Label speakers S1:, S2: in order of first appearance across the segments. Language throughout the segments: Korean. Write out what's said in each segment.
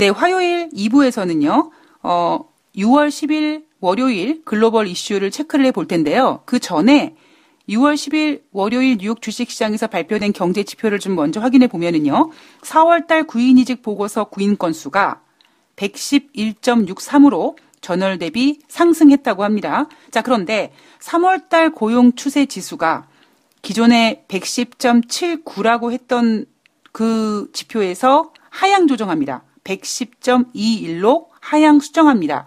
S1: 네, 화요일 2부에서는요, 어, 6월 10일 월요일 글로벌 이슈를 체크를 해 볼 텐데요. 그 전에 6월 10일 월요일 뉴욕 주식시장에서 발표된 경제 지표를 좀 먼저 확인해 보면은요. 4월 달 구인이직 보고서 구인 건수가 111.63으로 전월 대비 상승했다고 합니다. 자, 그런데 3월 달 고용 추세 지수가 기존에 110.79라고 했던 그 지표에서 하향 조정합니다. 110.21로 하향 수정합니다.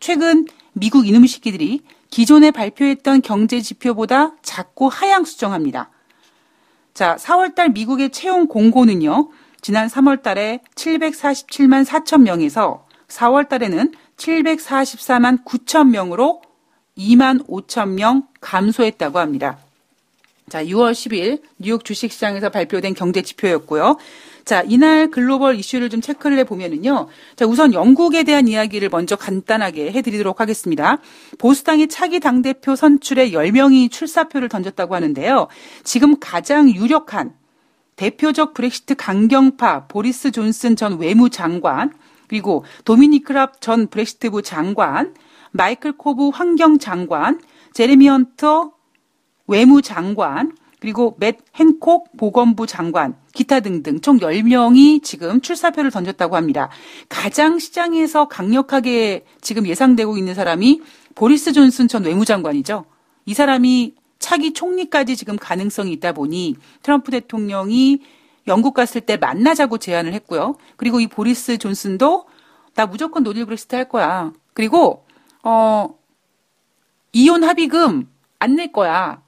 S1: 최근 미국 이놈의 새끼들이 기존에 발표했던 경제 지표보다 작고 하향 수정합니다. 자, 4월달 미국의 채용 공고는요, 지난 3월달에 747만 4천 명에서 4월달에는 744만 9천 명으로 2만 5천 명 감소했다고 합니다. 자, 6월 10일 뉴욕 주식시장에서 발표된 경제 지표였고요. 자, 이날 글로벌 이슈를 좀 체크를 해보면은요. 자, 우선 영국에 대한 이야기를 먼저 간단하게 해드리도록 하겠습니다. 보수당이 차기 당대표 선출에 10명이 출사표를 던졌다고 하는데요. 지금 가장 유력한 대표적 브렉시트 강경파 보리스 존슨 전 외무장관, 그리고 도미니크 랍 전 브렉시트부 장관, 마이클 고브 환경장관, 제레미 헌터 외무장관, 그리고 맷 핸콕 보건부 장관, 기타 등등 총 10명이 지금 출사표를 던졌다고 합니다. 가장 시장에서 강력하게 지금 예상되고 있는 사람이 보리스 존슨 전 외무장관이죠. 이 사람이 차기 총리까지 지금 가능성이 있다 보니 트럼프 대통령이 영국 갔을 때 만나자고 제안을 했고요. 그리고 이 보리스 존슨도 나 무조건 노딜 브렉시트 할 거야. 그리고 어 이혼 합의금 안 낼 거야.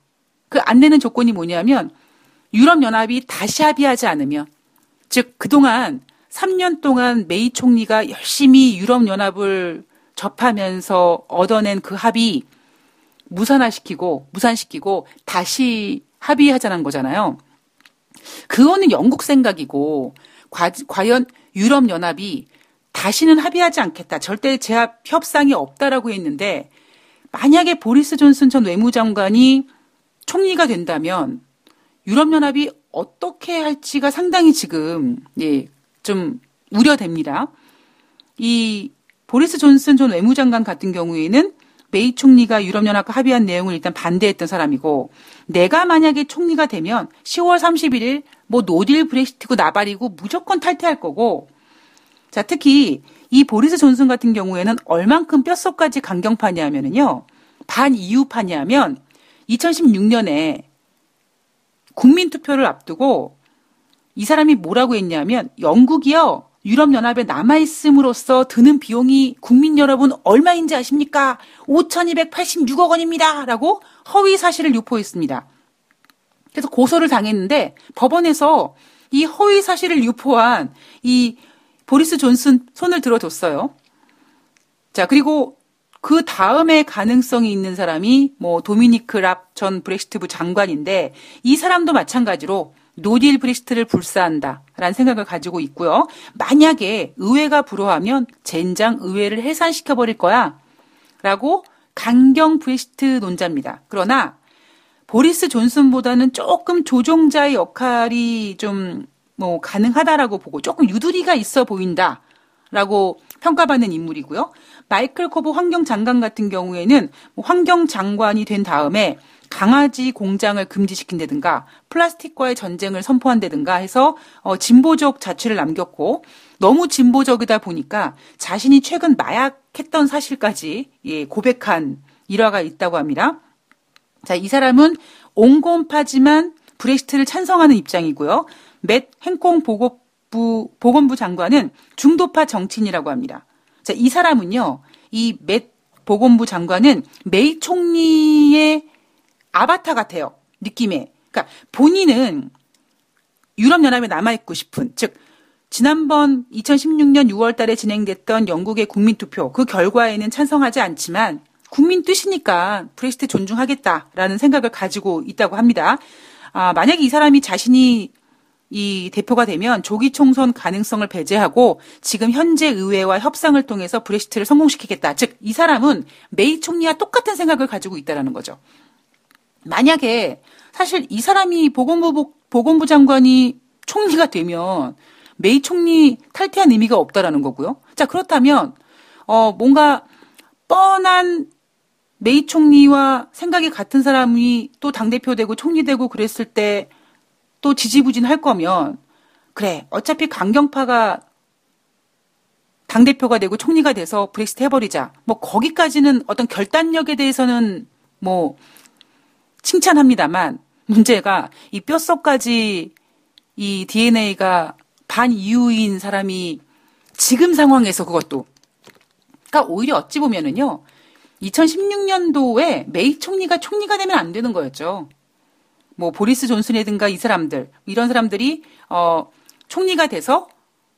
S1: 그 안 내는 조건이 뭐냐면 유럽연합이 다시 합의하지 않으면 즉 그동안 3년 동안 메이 총리가 열심히 유럽연합을 접하면서 얻어낸 그 합의 무산화시키고 무산시키고 다시 합의하자는 거잖아요. 그거는 영국 생각이고 과, 과연 유럽 연합이 다시는 합의하지 않겠다. 절대 재협상이 없다라고 했는데 만약에 보리스 존슨 전 외무장관이 총리가 된다면 유럽연합이 어떻게 할지가 상당히 지금 예, 좀 우려됩니다. 이 보리스 존슨 전 외무장관 같은 경우에는 메이 총리가 유럽연합과 합의한 내용을 일단 반대했던 사람이고 내가 만약에 총리가 되면 10월 31일 뭐 노딜 브렉시트고 나발이고 무조건 탈퇴할 거고 자 특히 이 보리스 존슨 같은 경우에는 얼만큼 뼛속까지 강경파냐면은요 반 이유파냐면 2016년에 국민 투표를 앞두고 이 사람이 뭐라고 했냐면 영국이요. 유럽연합에 남아있음으로써 드는 비용이 국민 여러분 얼마인지 아십니까? 5,286억 원입니다. 라고 허위 사실을 유포했습니다. 그래서 고소를 당했는데 법원에서 이 허위 사실을 유포한 이 보리스 존슨 손을 들어줬어요. 자, 그리고 그 다음에 가능성이 있는 사람이 뭐 도미니크 랍 전 브렉시트 부 장관인데 이 사람도 마찬가지로 노딜 브렉시트를 불사한다라는 생각을 가지고 있고요. 만약에 의회가 불허하면 젠장 의회를 해산시켜 버릴 거야. 라고 강경 브렉시트 논자입니다. 그러나 보리스 존슨보다는 조금 조종자의 역할이 좀 뭐 가능하다라고 보고 조금 유두리가 있어 보인다 라고 평가받는 인물이고요. 마이클 코브 환경 장관 같은 경우에는 뭐 환경 장관이 된 다음에 강아지 공장을 금지시킨다든가 플라스틱과의 전쟁을 선포한다든가 해서 어, 진보적 자취를 남겼고 너무 진보적이다 보니까 자신이 최근 마약했던 사실까지 예, 고백한 일화가 있다고 합니다. 자, 이 사람은 온건파지만 브렉시트를 찬성하는 입장이고요. 맷 행콩 보 건부, 보건부 장관은 중도파 정치인이라고 합니다. 자, 이 사람은요, 이 맷 보건부 장관은 메이 총리의 아바타 같아요. 느낌에. 그러니까 본인은 유럽연합에 남아있고 싶은, 즉, 지난번 2016년 6월 달에 진행됐던 영국의 국민투표, 그 결과에는 찬성하지 않지만, 국민 뜻이니까 브렉시트 존중하겠다라는 생각을 가지고 있다고 합니다. 아, 만약에 이 사람이 자신이 이 대표가 되면 조기 총선 가능성을 배제하고 지금 현재 의회와 협상을 통해서 브렉시트를 성공시키겠다. 즉, 이 사람은 메이 총리와 똑같은 생각을 가지고 있다라는 거죠. 만약에 사실 이 사람이 보건부 보건부 장관이 총리가 되면 메이 총리 탈퇴한 의미가 없다라는 거고요. 자, 그렇다면, 어, 뭔가 뻔한 메이 총리와 생각이 같은 사람이 또 당대표 되고 총리 되고 그랬을 때 또 지지부진 할 거면, 그래, 어차피 강경파가 당 대표가 되고 총리가 돼서 브렉시트 해버리자. 뭐, 거기까지는 어떤 결단력에 대해서는 뭐, 칭찬합니다만, 문제가 이 뼛속까지 이 DNA가 반 EU인 사람이 지금 상황에서 그것도. 그러니까 오히려 어찌 보면은요. 2016년도에 메이 총리가 총리가 되면 안 되는 거였죠. 뭐 보리스 존슨이든가 이 사람들 이런 사람들이 어 총리가 돼서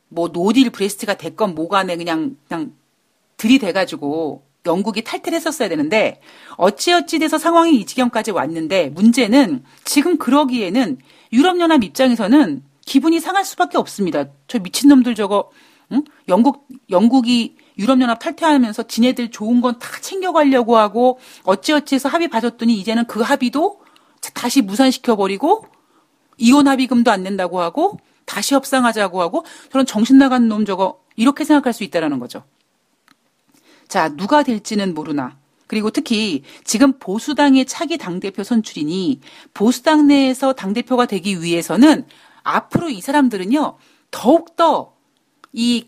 S1: 뭐 노딜 브렉시트가 됐건 뭐간에 그냥 그냥 들이대 가지고 영국이 탈퇴를 했었어야 되는데 어찌어찌 돼서 상황이 이 지경까지 왔는데 문제는 지금 그러기에는 유럽연합 입장에서는 기분이 상할 수밖에 없습니다. 저 미친놈들 저거 응? 영국 영국이 유럽연합 탈퇴하면서 지네들 좋은 건 다 챙겨가려고 하고 어찌어찌 해서 합의 봐줬더니 이제는 그 합의도 다시 무산시켜버리고 이혼 합의금도 안 낸다고 하고 다시 협상하자고 하고 저런 정신 나간 놈 저거 이렇게 생각할 수 있다라는 거죠. 자, 누가 될지는 모르나. 그리고 특히 지금 보수당의 차기 당대표 선출이니 보수당 내에서 당대표가 되기 위해서는 앞으로 이 사람들은요, 더욱더 이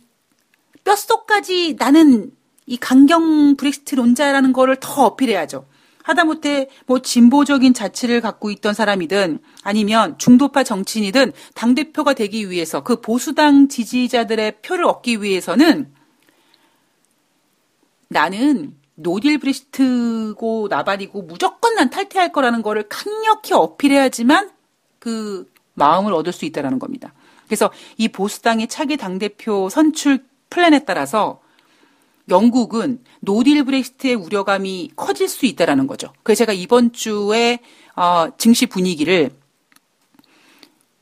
S1: 뼛속까지 나는 이 강경 브렉시트 론자라는 거를 더 어필해야죠. 하다못해 뭐 진보적인 가치를 갖고 있던 사람이든 아니면 중도파 정치인이든 당대표가 되기 위해서 그 보수당 지지자들의 표를 얻기 위해서는 나는 노딜 브렉시트고 나발이고 무조건 난 탈퇴할 거라는 거를 강력히 어필해야지만 그 마음을 얻을 수 있다라는 겁니다. 그래서 이 보수당의 차기 당대표 선출 플랜에 따라서 영국은 노딜 브렉시트의 우려감이 커질 수 있다라는 거죠. 그래서 제가 이번 주에 어, 증시 분위기를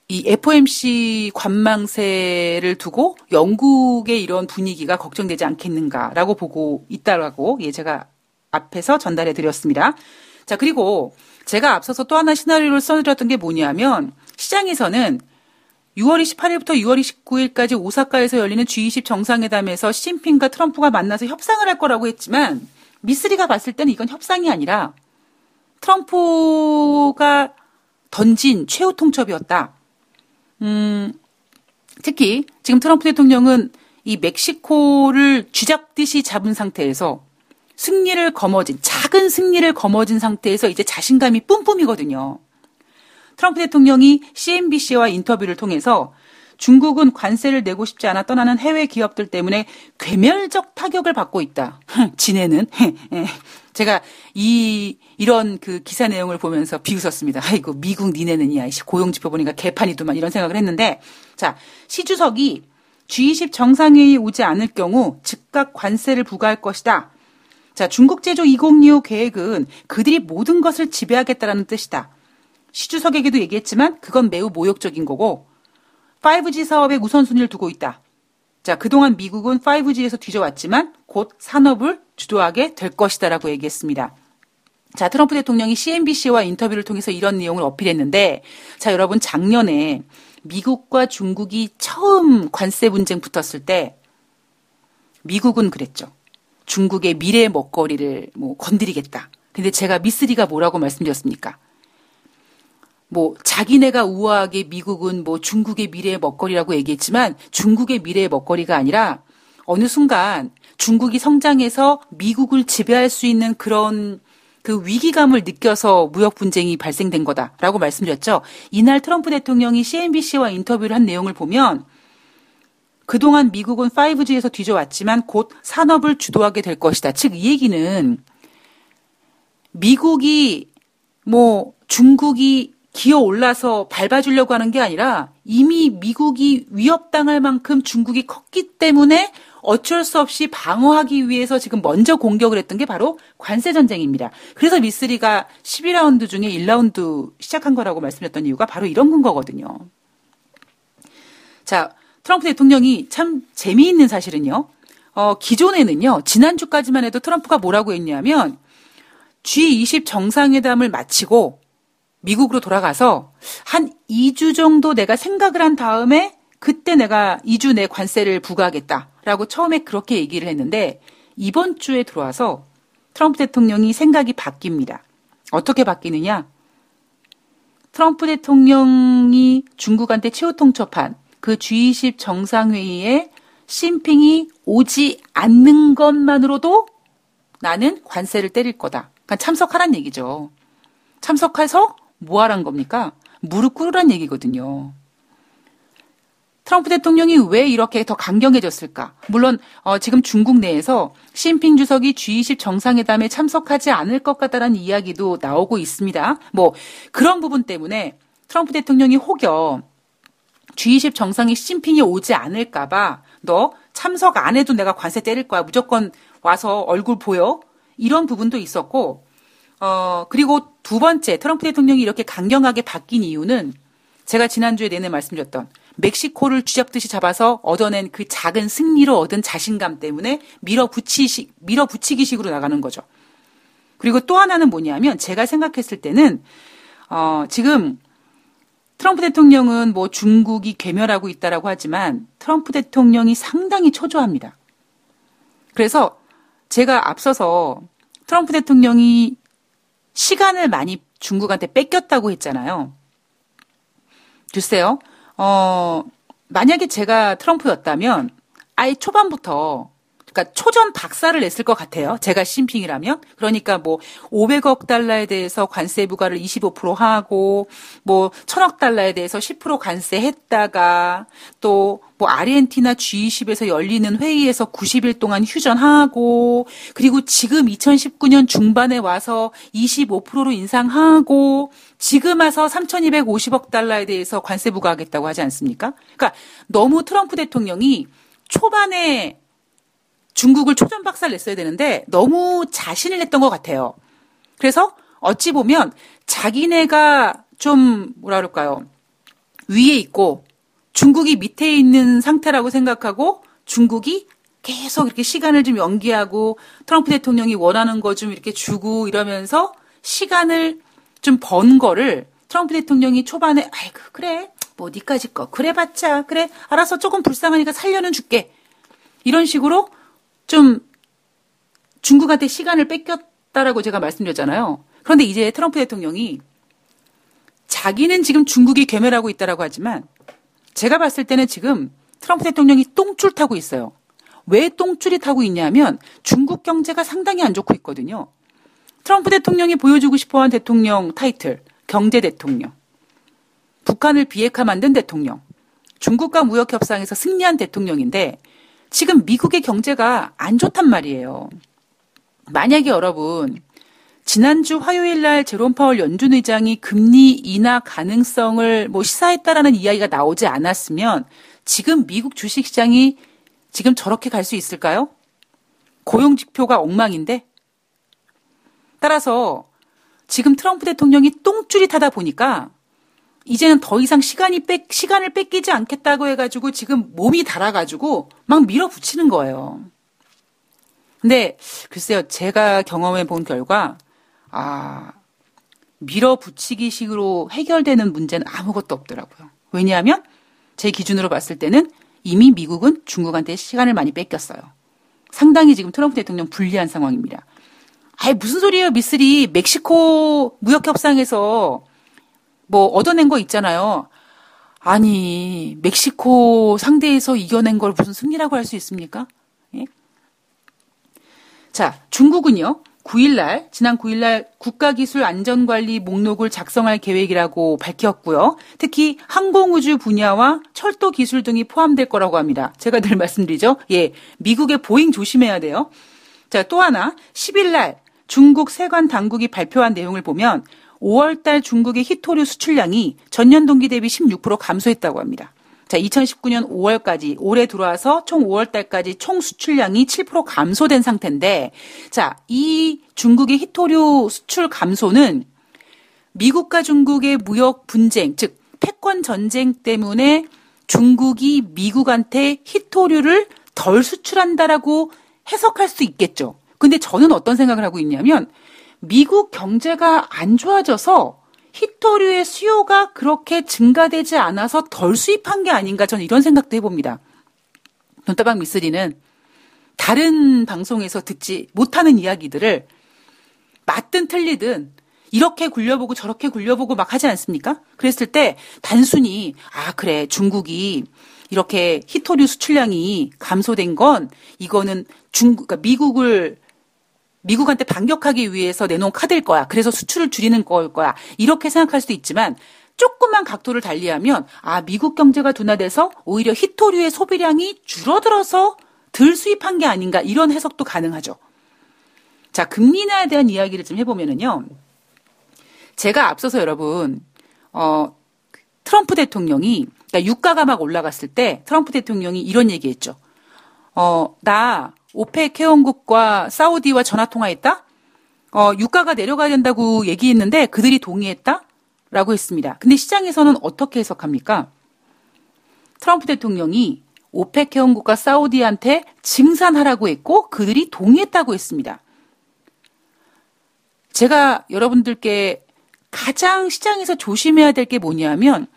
S1: 이 FOMC 관망세를 두고 영국의 이런 분위기가 걱정되지 않겠는가라고 보고 있다라고 예 제가 앞에서 전달해 드렸습니다. 자 그리고 제가 앞서서 또 하나 시나리오를 써드렸던 게 뭐냐면 시장에서는 6월 28일부터 6월 29일까지 오사카에서 열리는 G20 정상회담에서 시진핑과 트럼프가 만나서 협상을 할 거라고 했지만 미쓰리가 봤을 때는 이건 협상이 아니라 트럼프가 던진 최후 통첩이었다. 음, 특히 지금 트럼프 대통령은 이 멕시코를 쥐잡듯이 잡은 상태에서 승리를 거머쥔, 작은 승리를 거머쥔 상태에서 이제 자신감이 뿜뿜이거든요. 트럼프 대통령이 CNBC와 인터뷰를 통해서 중국은 관세를 내고 싶지 않아 떠나는 해외 기업들 때문에 괴멸적 타격을 받고 있다. 지네는 예. 제가 이 이런 그 기사 내용을 보면서 비웃었습니다. 아이고 미국 니네는 이야 고용 지표 보니까 개판이더만 이런 생각을 했는데 자 시 주석이 G20 정상회의 오지 않을 경우 즉각 관세를 부과할 것이다. 자 중국 제조 2025 계획은 그들이 모든 것을 지배하겠다라는 뜻이다. 시 주석에게도 얘기했지만 그건 매우 모욕적인 거고 5G 사업에 우선순위를 두고 있다. 자, 그동안 미국은 5G에서 뒤져왔지만 곧 산업을 주도하게 될 것이다라고 얘기했습니다. 자, 트럼프 대통령이 CNBC와 인터뷰를 통해서 이런 내용을 어필했는데, 자, 여러분, 작년에 미국과 중국이 처음 관세 분쟁 붙었을 때, 미국은 그랬죠. 중국의 미래 먹거리를 뭐 건드리겠다. 근데 제가 미쓰리가 뭐라고 말씀드렸습니까? 뭐 자기네가 우아하게 미국은 뭐 중국의 미래의 먹거리라고 얘기했지만 중국의 미래의 먹거리가 아니라 어느 순간 중국이 성장해서 미국을 지배할 수 있는 그런 그 위기감을 느껴서 무역 분쟁이 발생된 거다라고 말씀드렸죠. 이날 트럼프 대통령이 CNBC와 인터뷰를 한 내용을 보면 그동안 미국은 5G에서 뒤져왔지만 곧 산업을 주도하게 될 것이다. 즉, 이 얘기는 미국이 뭐 중국이 기어 올라서 밟아주려고 하는 게 아니라 이미 미국이 위협당할 만큼 중국이 컸기 때문에 어쩔 수 없이 방어하기 위해서 지금 먼저 공격을 했던 게 바로 관세 전쟁입니다. 그래서 미쓰리가 12라운드 중에 1라운드 시작한 거라고 말씀드렸던 이유가 바로 이런 근거거든요. 자, 트럼프 대통령이 참 재미있는 사실은요. 어, 기존에는요, 지난주까지만 해도 트럼프가 뭐라고 했냐면 G20 정상회담을 마치고 미국으로 돌아가서 한 2주 정도 내가 생각을 한 다음에 그때 내가 2주 내 관세를 부과하겠다라고 처음에 그렇게 얘기를 했는데 이번 주에 들어와서 트럼프 대통령이 생각이 바뀝니다. 어떻게 바뀌느냐? 트럼프 대통령이 중국한테 최후 통첩한 그 G20 정상회의에 심핑이 오지 않는 것만으로도 나는 관세를 때릴 거다. 그러니까 참석하란 얘기죠. 참석해서 뭐 하란 겁니까? 무릎 꿇으란 얘기거든요. 트럼프 대통령이 왜 이렇게 더 강경해졌을까? 물론 어, 지금 중국 내에서 시진핑 주석이 G20 정상회담에 참석하지 않을 것 같다라는 이야기도 나오고 있습니다. 뭐 그런 부분 때문에 트럼프 대통령이 혹여 G20 정상에 시진핑이 오지 않을까봐 너 참석 안 해도 내가 관세 때릴 거야. 무조건 와서 얼굴 보여. 이런 부분도 있었고 어 그리고 두 번째 트럼프 대통령이 이렇게 강경하게 바뀐 이유는 제가 지난주에 내내 말씀드렸던 멕시코를 쥐잡듯이 잡아서 얻어낸 그 작은 승리로 얻은 자신감 때문에 밀어붙이시, 밀어붙이기 식으로 나가는 거죠. 그리고 또 하나는 뭐냐면 제가 생각했을 때는, 어, 지금 트럼프 대통령은 뭐 중국이 괴멸하고 있다라고 하지만 트럼프 대통령이 상당히 초조합니다. 그래서 제가 앞서서 트럼프 대통령이 시간을 많이 중국한테 뺏겼다고 했잖아요. 글쎄요. 어, 만약에 제가 트럼프였다면 아예 초반부터 그러니까 초전 박살을 냈을 것 같아요. 제가 심핑이라면. 그러니까 뭐 500억 달러에 대해서 관세 부과를 25% 하고 뭐 1000억 달러에 대해서 10% 관세했다가 또 뭐 아르헨티나 G20에서 열리는 회의에서 90일 동안 휴전하고 그리고 지금 2019년 중반에 와서 25%로 인상하고 지금 와서 3,250억 달러에 대해서 관세 부과하겠다고 하지 않습니까? 그러니까 너무 트럼프 대통령이 초반에 중국을 초전 박살 냈어야 되는데 너무 자신을 냈던 것 같아요. 그래서 어찌 보면 자기네가 좀 뭐라 그럴까요? 위에 있고 중국이 밑에 있는 상태라고 생각하고 중국이 계속 이렇게 시간을 좀 연기하고 트럼프 대통령이 원하는 거 좀 이렇게 주고 이러면서 시간을 좀 번 거를 트럼프 대통령이 초반에 아이고 그래. 뭐 니까지 거. 그래 봤자. 그래. 알아서 조금 불쌍하니까 살려는 줄게. 이런 식으로 좀 중국한테 시간을 뺏겼다라고 제가 말씀드렸잖아요. 그런데 이제 트럼프 대통령이 자기는 지금 중국이 괴멸하고 있다라고 하지만 제가 봤을 때는 지금 트럼프 대통령이 똥줄 타고 있어요. 왜 똥줄이 타고 있냐면 중국 경제가 상당히 안 좋고 있거든요. 트럼프 대통령이 보여주고 싶어 한 대통령 타이틀, 경제 대통령. 북한을 비핵화 만든 대통령. 중국과 무역 협상에서 승리한 대통령인데 지금 미국의 경제가 안 좋단 말이에요. 만약에 여러분, 지난주 화요일 날 제롬 파월 연준 의장이 금리 인하 가능성을 뭐 시사했다라는 이야기가 나오지 않았으면 지금 미국 주식 시장이 지금 저렇게 갈 수 있을까요? 고용 지표가 엉망인데? 따라서 지금 트럼프 대통령이 똥줄이 타다 보니까 이제는 더 이상 시간이 뺏, 시간을 뺏기지 않겠다고 해가지고 지금 몸이 달아가지고 막 밀어붙이는 거예요. 근데 글쎄요, 제가 경험해 본 결과, 아, 밀어붙이기 식으로 해결되는 문제는 아무것도 없더라고요. 왜냐하면 제 기준으로 봤을 때는 이미 미국은 중국한테 시간을 많이 뺏겼어요. 상당히 지금 트럼프 대통령 불리한 상황입니다. 아이, 무슨 소리예요, 미쓰리. 멕시코 무역협상에서 뭐 얻어낸 거 있잖아요. 아니, 멕시코 상대에서 이겨낸 걸 무슨 승리라고 할 수 있습니까? 예? 자, 중국은요. 9일날, 지난 9일날 국가기술 안전관리 목록을 작성할 계획이라고 밝혔고요. 특히 항공우주 분야와 철도 기술 등이 포함될 거라고 합니다. 제가 늘 말씀드리죠. 예, 미국의 보잉 조심해야 돼요. 자, 또 하나, 10일날 중국 세관 당국이 발표한 내용을 보면 5월 달 중국의 히토류 수출량이 전년 동기 대비 16% 감소했다고 합니다. 자, 2019년 5월까지 올해 들어와서 총 5월 달까지 총 수출량이 7% 감소된 상태인데 자, 이 중국의 히토류 수출 감소는 미국과 중국의 무역 분쟁, 즉 패권 전쟁 때문에 중국이 미국한테 히토류를 덜 수출한다라고 해석할 수 있겠죠. 근데 저는 어떤 생각을 하고 있냐면 미국 경제가 안 좋아져서 히토류의 수요가 그렇게 증가되지 않아서 덜 수입한 게 아닌가 저는 이런 생각도 해봅니다. 돈다방 미쓰리는 다른 방송에서 듣지 못하는 이야기들을 맞든 틀리든 이렇게 굴려보고 저렇게 굴려보고 막 하지 않습니까? 그랬을 때 단순히 아 그래 중국이 이렇게 히토류 수출량이 감소된 건 이거는 중국 그러니까 미국을 미국한테 반격하기 위해서 내놓은 카드일 거야. 그래서 수출을 줄이는 걸 거야. 이렇게 생각할 수도 있지만 조금만 각도를 달리하면 아 미국 경제가 둔화돼서 오히려 히토류의 소비량이 줄어들어서 덜 수입한 게 아닌가 이런 해석도 가능하죠. 자 금리 인하에 대한 이야기를 좀 해보면은요. 제가 앞서서 여러분 어 트럼프 대통령이 그러니까 유가가 막 올라갔을 때 트럼프 대통령이 이런 얘기했죠. 어 나 오펙 회원국과 사우디와 전화 통화했다. 어 유가가 내려가야 된다고 얘기했는데 그들이 동의했다. 라고 했습니다. 근데 시장에서는 어떻게 해석합니까? 트럼프 대통령이 오펙 회원국과 사우디한테 증산하라고 했고 그들이 동의했다고 했습니다. 제가 여러분들께 가장 시장에서 조심해야 될 게 뭐냐면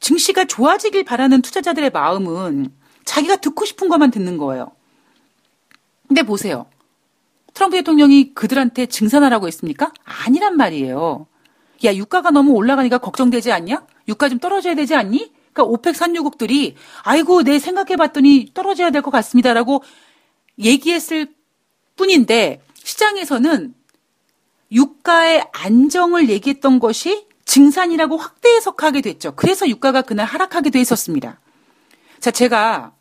S1: 증시가 좋아지길 바라는 투자자들의 마음은 자기가 듣고 싶은 것만 듣는 거예요. 근데 보세요. 트럼프 대통령이 그들한테 증산하라고 했습니까? 아니란 말이에요. 야, 유가가 너무 올라가니까 걱정되지 않냐? 유가 좀 떨어져야 되지 않니? 그러니까 오펙 산유국들이 아이고, 내 생각해 봤더니 떨어져야 될 것 같습니다라고 얘기했을 뿐인데 시장에서는 유가의 안정을 얘기했던 것이 증산이라고 확대 해석하게 됐죠. 그래서 유가가 그날 하락하기도 했었습니다. 자, 제가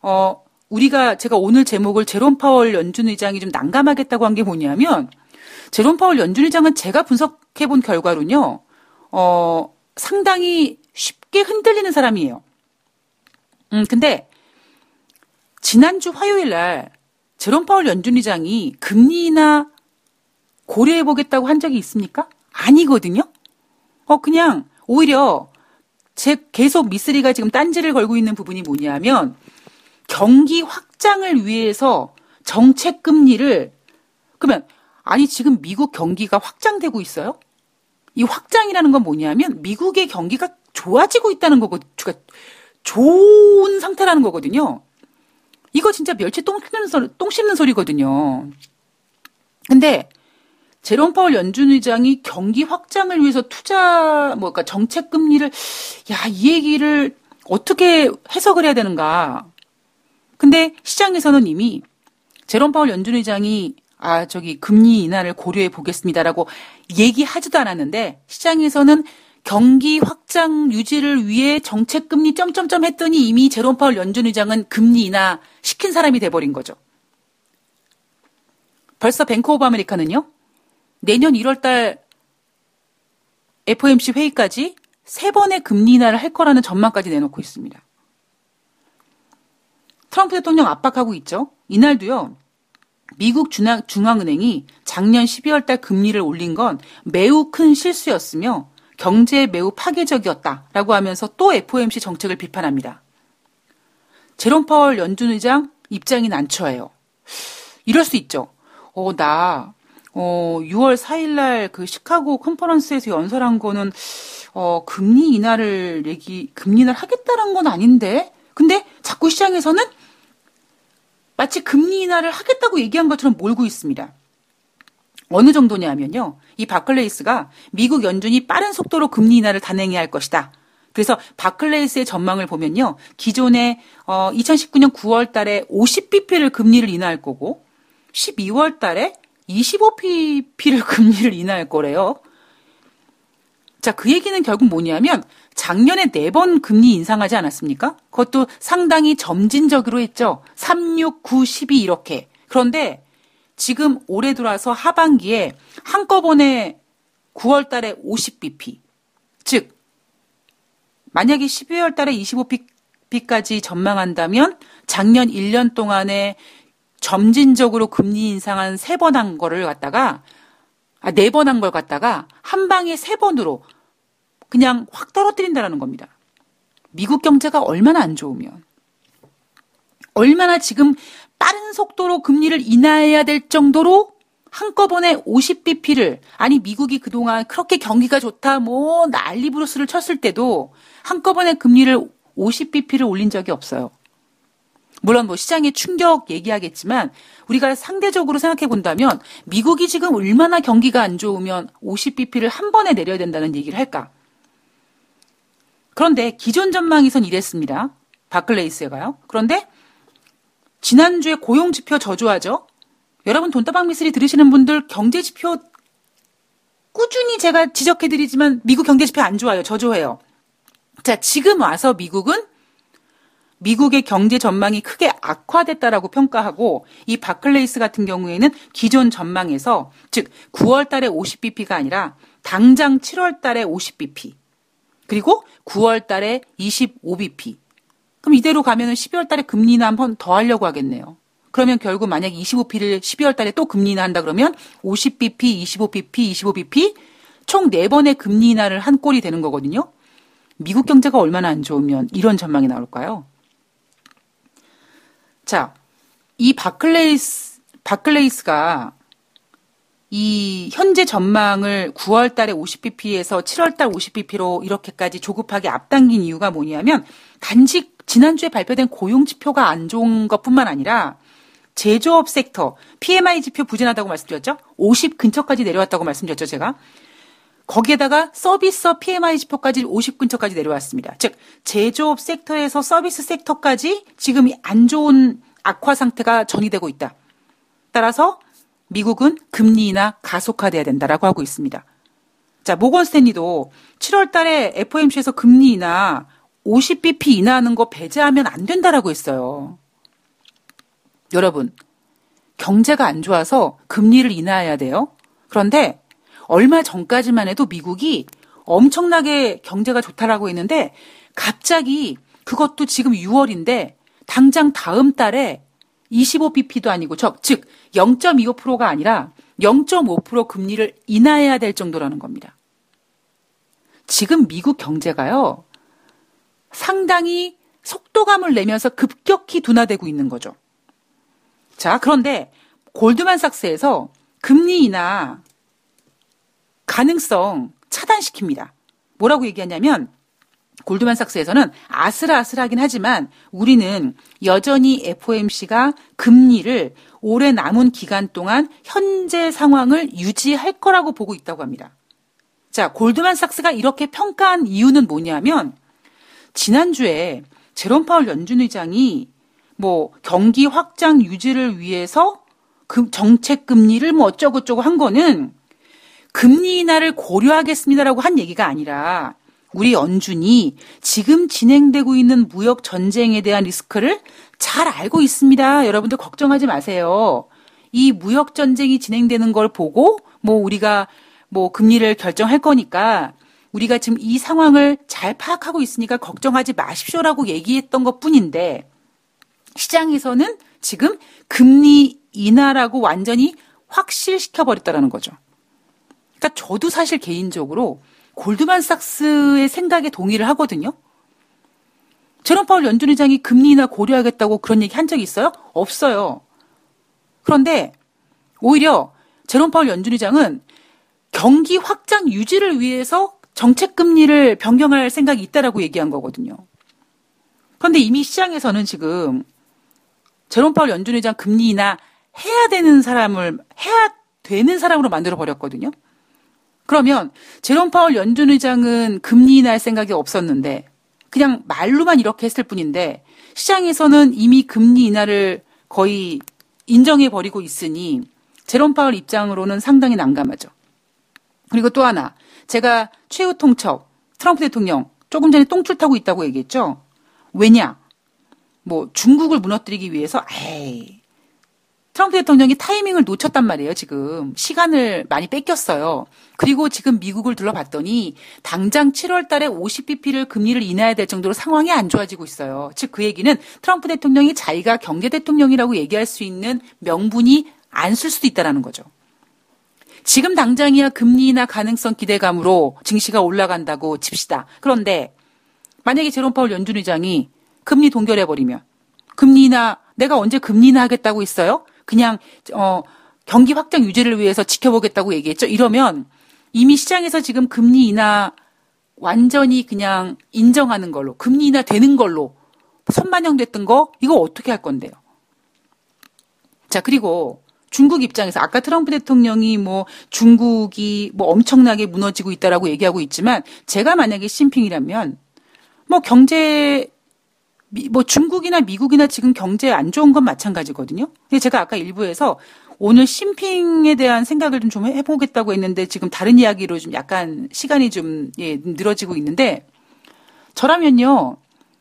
S1: 어 우리가 제가 오늘 제목을 제롬 파월 연준 의장이 좀 난감하겠다고 한 게 뭐냐면 제롬 파월 연준 의장은 제가 분석해 본 결과로는요. 어 상당히 쉽게 흔들리는 사람이에요. 음 근데 지난주 화요일 날 제롬 파월 연준 의장이 금리 인하 고려해 보겠다고 한 적이 있습니까? 아니거든요. 어 그냥 오히려 제 계속 미쓰리가 지금 딴지를 걸고 있는 부분이 뭐냐면 경기 확장을 위해서 정책 금리를 그러면 아니 지금 미국 경기가 확장되고 있어요? 이 확장이라는 건 뭐냐면 미국의 경기가 좋아지고 있다는 거고 그러니까 좋은 상태라는 거거든요. 이거 진짜 멸치 똥 씹는 소리, 똥 씹는 소리거든요. 근데 제롬 파월 연준 의장이 경기 확장을 위해서 투자 뭐 그러니까 정책 금리를 야 이 얘기를 어떻게 해석을 해야 되는가? 근데 시장에서는 이미 제롬 파월 연준 의장이 아 저기 금리 인하를 고려해 보겠습니다라고 얘기하지도 않았는데 시장에서는 경기 확장 유지를 위해 정책 금리 점점점 했더니 이미 제롬 파월 연준 의장은 금리 인하 시킨 사람이 돼 버린 거죠. 벌써 뱅크 오브 아메리카는요 내년 1월 달 FOMC 회의까지 세 번의 금리 인하를 할 거라는 전망까지 내놓고 있습니다. 트럼프 대통령 압박하고 있죠. 이날도요. 미국 중앙 은행이 작년 12월 달 금리를 올린 건 매우 큰 실수였으며 경제에 매우 파괴적이었다라고 하면서 또 FOMC 정책을 비판합니다. 제롬 파월 연준 의장 입장이 난처해요. 이럴 수 있죠. 어, 나, 어, 6월 4일 날 그 시카고 컨퍼런스에서 연설한 거는, 어, 금리 인하를 얘기, 금리 인하를 하겠다는 건 아닌데? 근데 자꾸 시장에서는 마치 금리 인하를 하겠다고 얘기한 것처럼 몰고 있습니다. 어느 정도냐면요. 이 바클레이스가 미국 연준이 빠른 속도로 금리 인하를 단행해야 할 것이다. 그래서 바클레이스의 전망을 보면요. 기존에 어 2019년 9월 달에 50bp를 금리를 인하할 거고 12월 달에 25bp를 금리를 인하할 거래요. 자, 그 얘기는 결국 뭐냐면 작년에 네 번 금리 인상하지 않았습니까? 그것도 상당히 점진적으로 했죠. 3, 6, 9, 12 이렇게. 그런데 지금 올해 들어와서 하반기에 한꺼번에 9월 달에 50bp. 즉, 만약에 12월 달에 25bp까지 전망한다면 작년 1년 동안에 점진적으로 금리 인상한 3번 한 거를 갖다가 아, 4번 한 걸 갖다가 한 방에 3번으로 그냥 확 떨어뜨린다라는 겁니다. 미국 경제가 얼마나 안 좋으면 얼마나 지금 빠른 속도로 금리를 인하해야 될 정도로 한꺼번에 50bp를 아니 미국이 그동안 그렇게 경기가 좋다 뭐 난리 브루스를 쳤을 때도 한꺼번에 금리를 50bp를 올린 적이 없어요. 물론 뭐 시장의 충격 얘기하겠지만 우리가 상대적으로 생각해 본다면 미국이 지금 얼마나 경기가 안 좋으면 50bp를 한 번에 내려야 된다는 얘기를 할까? 그런데 기존 전망에선 이랬습니다. 바클레이스가요. 그런데 지난주에 고용 지표 저조하죠? 여러분 돈다방 미스리 들으시는 분들 경제 지표 꾸준히 제가 지적해 드리지만 미국 경제 지표 안 좋아요. 저조해요. 자, 지금 와서 미국은 미국의 경제 전망이 크게 악화됐다라고 평가하고 이 바클레이스 같은 경우에는 기존 전망에서 즉 9월 달에 50bp가 아니라 당장 7월 달에 50bp 그리고 9월 달에 25bp 그럼 이대로 가면은 12월 달에 금리 인하 한번 더 하려고 하겠네요. 그러면 결국 만약에 25bp를 12월 달에 또 금리 인하한다 그러면 50bp, 25bp, 25bp 총 4번의 금리 인하를 한 꼴이 되는 거거든요. 미국 경제가 얼마나 안 좋으면 이런 전망이 나올까요? 자, 이 바클레이스, 바클레이스가 이 현재 전망을 9월 달에 50bp에서 7월 달 50bp로 이렇게까지 조급하게 앞당긴 이유가 뭐냐면 단지 지난주에 발표된 고용 지표가 안 좋은 것뿐만 아니라 제조업 섹터 PMI 지표 부진하다고 말씀드렸죠? 50 근처까지 내려왔다고 말씀드렸죠, 제가. 거기에다가 서비스업 PMI 지표까지 50 근처까지 내려왔습니다. 즉 제조업 섹터에서 서비스 섹터까지 지금 안 좋은 악화 상태가 전이되고 있다. 따라서 미국은 금리 인하 가속화돼야 된다라고 하고 있습니다. 자, 모건 스탠리도 7월 달에 FOMC에서 금리 인하 50bp 인하하는 거 배제하면 안 된다라고 했어요. 여러분, 경제가 안 좋아서 금리를 인하해야 돼요. 그런데 얼마 전까지만 해도 미국이 엄청나게 경제가 좋다라고 했는데 갑자기 그것도 지금 6월인데 당장 다음 달에 25bp도 아니고 즉 0.25%가 아니라 0.5% 금리를 인하해야 될 정도라는 겁니다. 지금 미국 경제가요. 상당히 속도감을 내면서 급격히 둔화되고 있는 거죠. 자, 그런데 골드만삭스에서 금리 인하 가능성 차단시킵니다. 뭐라고 얘기하냐면 골드만삭스에서는 아슬아슬하긴 하지만 우리는 여전히 FOMC가 금리를 올해 남은 기간 동안 현재 상황을 유지할 거라고 보고 있다고 합니다. 자, 골드만삭스가 이렇게 평가한 이유는 뭐냐면 지난주에 제롬 파월 연준 의장이 뭐 경기 확장 유지를 위해서 정책 금리를 뭐 어쩌고저쩌고 한 거는 금리 인하를 고려하겠습니다라고 한 얘기가 아니라 우리 연준이 지금 진행되고 있는 무역 전쟁에 대한 리스크를 잘 알고 있습니다. 여러분들 걱정하지 마세요. 이 무역 전쟁이 진행되는 걸 보고 뭐 우리가 뭐 금리를 결정할 거니까 우리가 지금 이 상황을 잘 파악하고 있으니까 걱정하지 마십시오라고 얘기했던 것 뿐인데 시장에서는 지금 금리 인하라고 완전히 확실시켜 버렸다라는 거죠. 그러니까 저도 사실 개인적으로 골드만삭스의 생각에 동의를 하거든요. 제롬 파월 연준 의장이 금리 인하 고려하겠다고 그런 얘기 한 적이 있어요? 없어요. 그런데 오히려 제롬 파월 연준 의장은 경기 확장 유지를 위해서 정책 금리를 변경할 생각이 있다라고 얘기한 거거든요. 그런데 이미 시장에서는 지금 제롬 파월 연준 의장 금리 인하 해야 되는 사람을 해야 되는 사람으로 만들어 버렸거든요. 그러면 제롬 파월 연준 의장은 금리 인하할 생각이 없었는데 그냥 말로만 이렇게 했을 뿐인데 시장에서는 이미 금리 인하를 거의 인정해 버리고 있으니 제롬 파월 입장으로는 상당히 난감하죠. 그리고 또 하나 제가 최후 통첩 트럼프 대통령 조금 전에 똥줄 타고 있다고 얘기했죠. 왜냐? 뭐 중국을 무너뜨리기 위해서 에이 트럼프 대통령이 타이밍을 놓쳤단 말이에요, 지금. 시간을 많이 뺏겼어요. 그리고 지금 미국을 둘러봤더니 당장 7월 달에 50bp를 금리를 인하해야 될 정도로 상황이 안 좋아지고 있어요. 즉 그 얘기는 트럼프 대통령이 자기가 경제 대통령이라고 얘기할 수 있는 명분이 안 쓸 수도 있다라는 거죠. 지금 당장이야 금리 인하 가능성 기대감으로 증시가 올라간다고 칩시다. 그런데 만약에 제롬 파월 연준 의장이 금리 동결해버리면 금리 인하 내가 언제 금리 인하 하겠다고 했어요? 그냥 어 경기 확장 유지를 위해서 지켜보겠다고 얘기했죠. 이러면 이미 시장에서 지금 금리 인하 완전히 그냥 인정하는 걸로 금리 인하 되는 걸로 선반영됐던 거 이거 어떻게 할 건데요? 자 그리고 중국 입장에서 아까 트럼프 대통령이 뭐 중국이 뭐 엄청나게 무너지고 있다라고 얘기하고 있지만 제가 만약에 심핑이라면 뭐 경제 뭐 중국이나 미국이나 지금 경제 안 좋은 건 마찬가지거든요. 근데 제가 아까 일부에서 오늘 심핑에 대한 생각을 좀, 좀 해보겠다고 했는데 지금 다른 이야기로 좀 약간 시간이 좀 예, 늘어지고 있는데 저라면요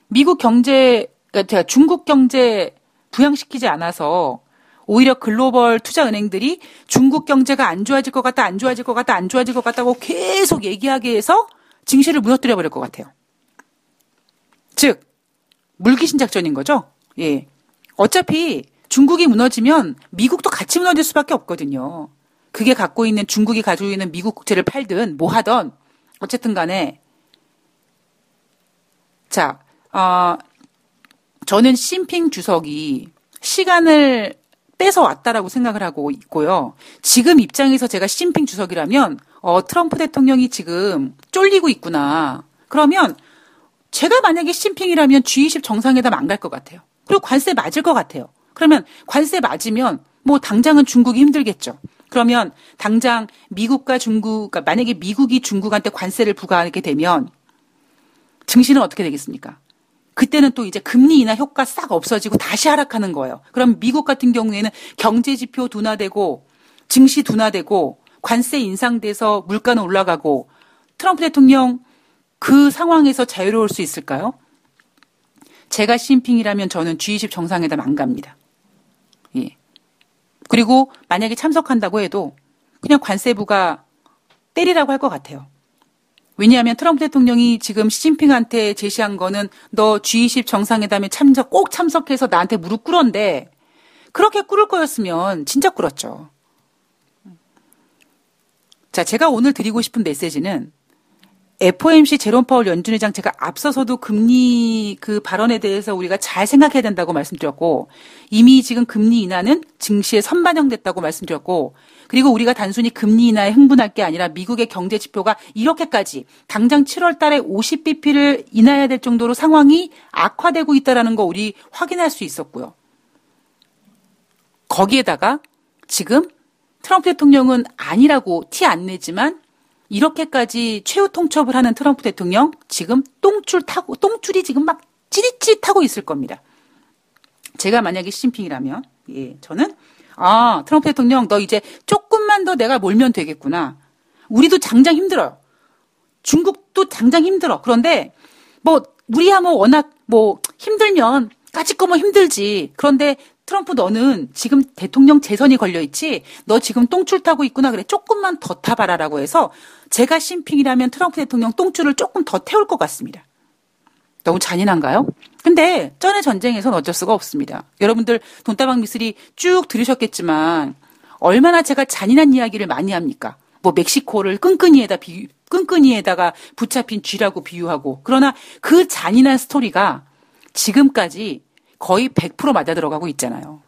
S1: 미국 경제 그러니까 중국 경제 부양시키지 않아서 오히려 글로벌 투자 은행들이 중국 경제가 안 좋아질 것 같다, 안 좋아질 것 같다, 안 좋아질 것 같다고 계속 얘기하게 해서 증시를 무너뜨려 버릴 것 같아요. 즉 물귀신 작전인 거죠. 예. 어차피 중국이 무너지면 미국도 같이 무너질 수밖에 없거든요. 그게 갖고 있는 중국이 가지고 있는 미국 국채를 팔든 뭐 하던 어쨌든 간에 자, 어, 저는 심핑 주석이 시간을 뺏어 왔다라고 생각을 하고 있고요. 지금 입장에서 제가 심핑 주석이라면 어, 트럼프 대통령이 지금 쫄리고 있구나. 그러면 제가 만약에 심핑이라면 G20 정상회담 안 갈 것 같아요. 그리고 관세 맞을 것 같아요. 그러면 관세 맞으면 뭐 당장은 중국이 힘들겠죠. 그러면 당장 미국과 중국, 그러니까 만약에 미국이 중국한테 관세를 부과하게 되면 증시는 어떻게 되겠습니까? 그때는 또 이제 금리 인하 효과 싹 없어지고 다시 하락하는 거예요. 그럼 미국 같은 경우에는 경제 지표 둔화되고 증시 둔화되고 관세 인상돼서 물가는 올라가고 트럼프 대통령 그 상황에서 자유로울 수 있을까요? 제가 심핑이라면 저는 G20 정상회담 안 갑니다. 예. 그리고 만약에 참석한다고 해도 그냥 관세부가 때리라고 할 것 같아요. 왜냐하면 트럼프 대통령이 지금 시진핑한테 제시한 거는 너 G20 정상회담에 참석 꼭 참석해서 나한테 무릎 꿇었는데 그렇게 꿇을 거였으면 진짜 꿇었죠. 자, 제가 오늘 드리고 싶은 메시지는 FOMC 제롬 파월 연준 의장 제가 앞서서도 금리 그 발언에 대해서 우리가 잘 생각해야 된다고 말씀드렸고 이미 지금 금리 인하는 증시에 선반영됐다고 말씀드렸고 그리고 우리가 단순히 금리 인하에 흥분할 게 아니라 미국의 경제 지표가 이렇게까지 당장 7월 달에 50bp를 인하해야 될 정도로 상황이 악화되고 있다라는 거 우리 확인할 수 있었고요. 거기에다가 지금 트럼프 대통령은 아니라고 티 안 내지만 이렇게까지 최후 통첩을 하는 트럼프 대통령 지금 똥줄 타고 똥줄이 지금 막 찌릿찌릿 하고 있을 겁니다. 제가 만약에 시진핑이라면 예, 저는 아, 트럼프 대통령 너 이제 조금만 더 내가 몰면 되겠구나. 우리도 장장 힘들어요. 중국도 장장 힘들어. 그런데 뭐 우리야 뭐 워낙 뭐 힘들면 까짓 거뭐 힘들지. 그런데 트럼프 너는 지금 대통령 재선이 걸려 있지. 너 지금 똥줄 타고 있구나. 그래. 조금만 더 타봐라라고 해서 제가 심핑이라면 트럼프 대통령 똥줄을 조금 더 태울 것 같습니다. 너무 잔인한가요? 근데 전의 전쟁에선 어쩔 수가 없습니다. 여러분들 돈다방 미스리 쭉 들으셨겠지만 얼마나 제가 잔인한 이야기를 많이 합니까? 뭐 멕시코를 끈끈이에다 비 끈끈이에다가 붙잡힌 쥐라고 비유하고 그러나 그 잔인한 스토리가 지금까지 거의 100% 맞아 들어가고 있잖아요.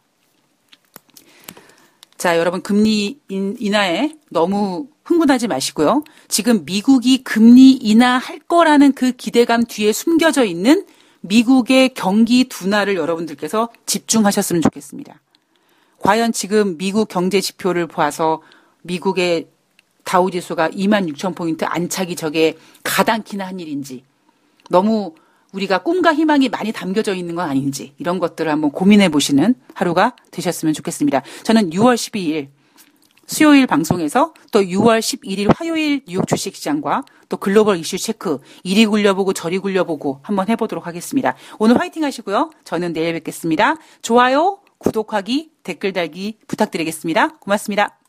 S1: 자, 여러분 금리 인하에 너무 흥분하지 마시고요. 지금 미국이 금리 인하할 거라는 그 기대감 뒤에 숨겨져 있는 미국의 경기 둔화를 여러분들께서 집중하셨으면 좋겠습니다. 과연 지금 미국 경제 지표를 봐서 미국의 다우 지수가 2만 6천 포인트 안착이 저게 가당키나 한 일인지 너무 우리가 꿈과 희망이 많이 담겨져 있는 건 아닌지 이런 것들을 한번 고민해 보시는 하루가 되셨으면 좋겠습니다. 저는 6월 12일 수요일 방송에서 또 6월 11일 화요일 뉴욕 주식시장과 또 글로벌 이슈 체크 이리 굴려보고 저리 굴려보고 한번 해보도록 하겠습니다. 오늘 화이팅 하시고요. 저는 내일 뵙겠습니다. 좋아요, 구독하기, 댓글 달기 부탁드리겠습니다. 고맙습니다.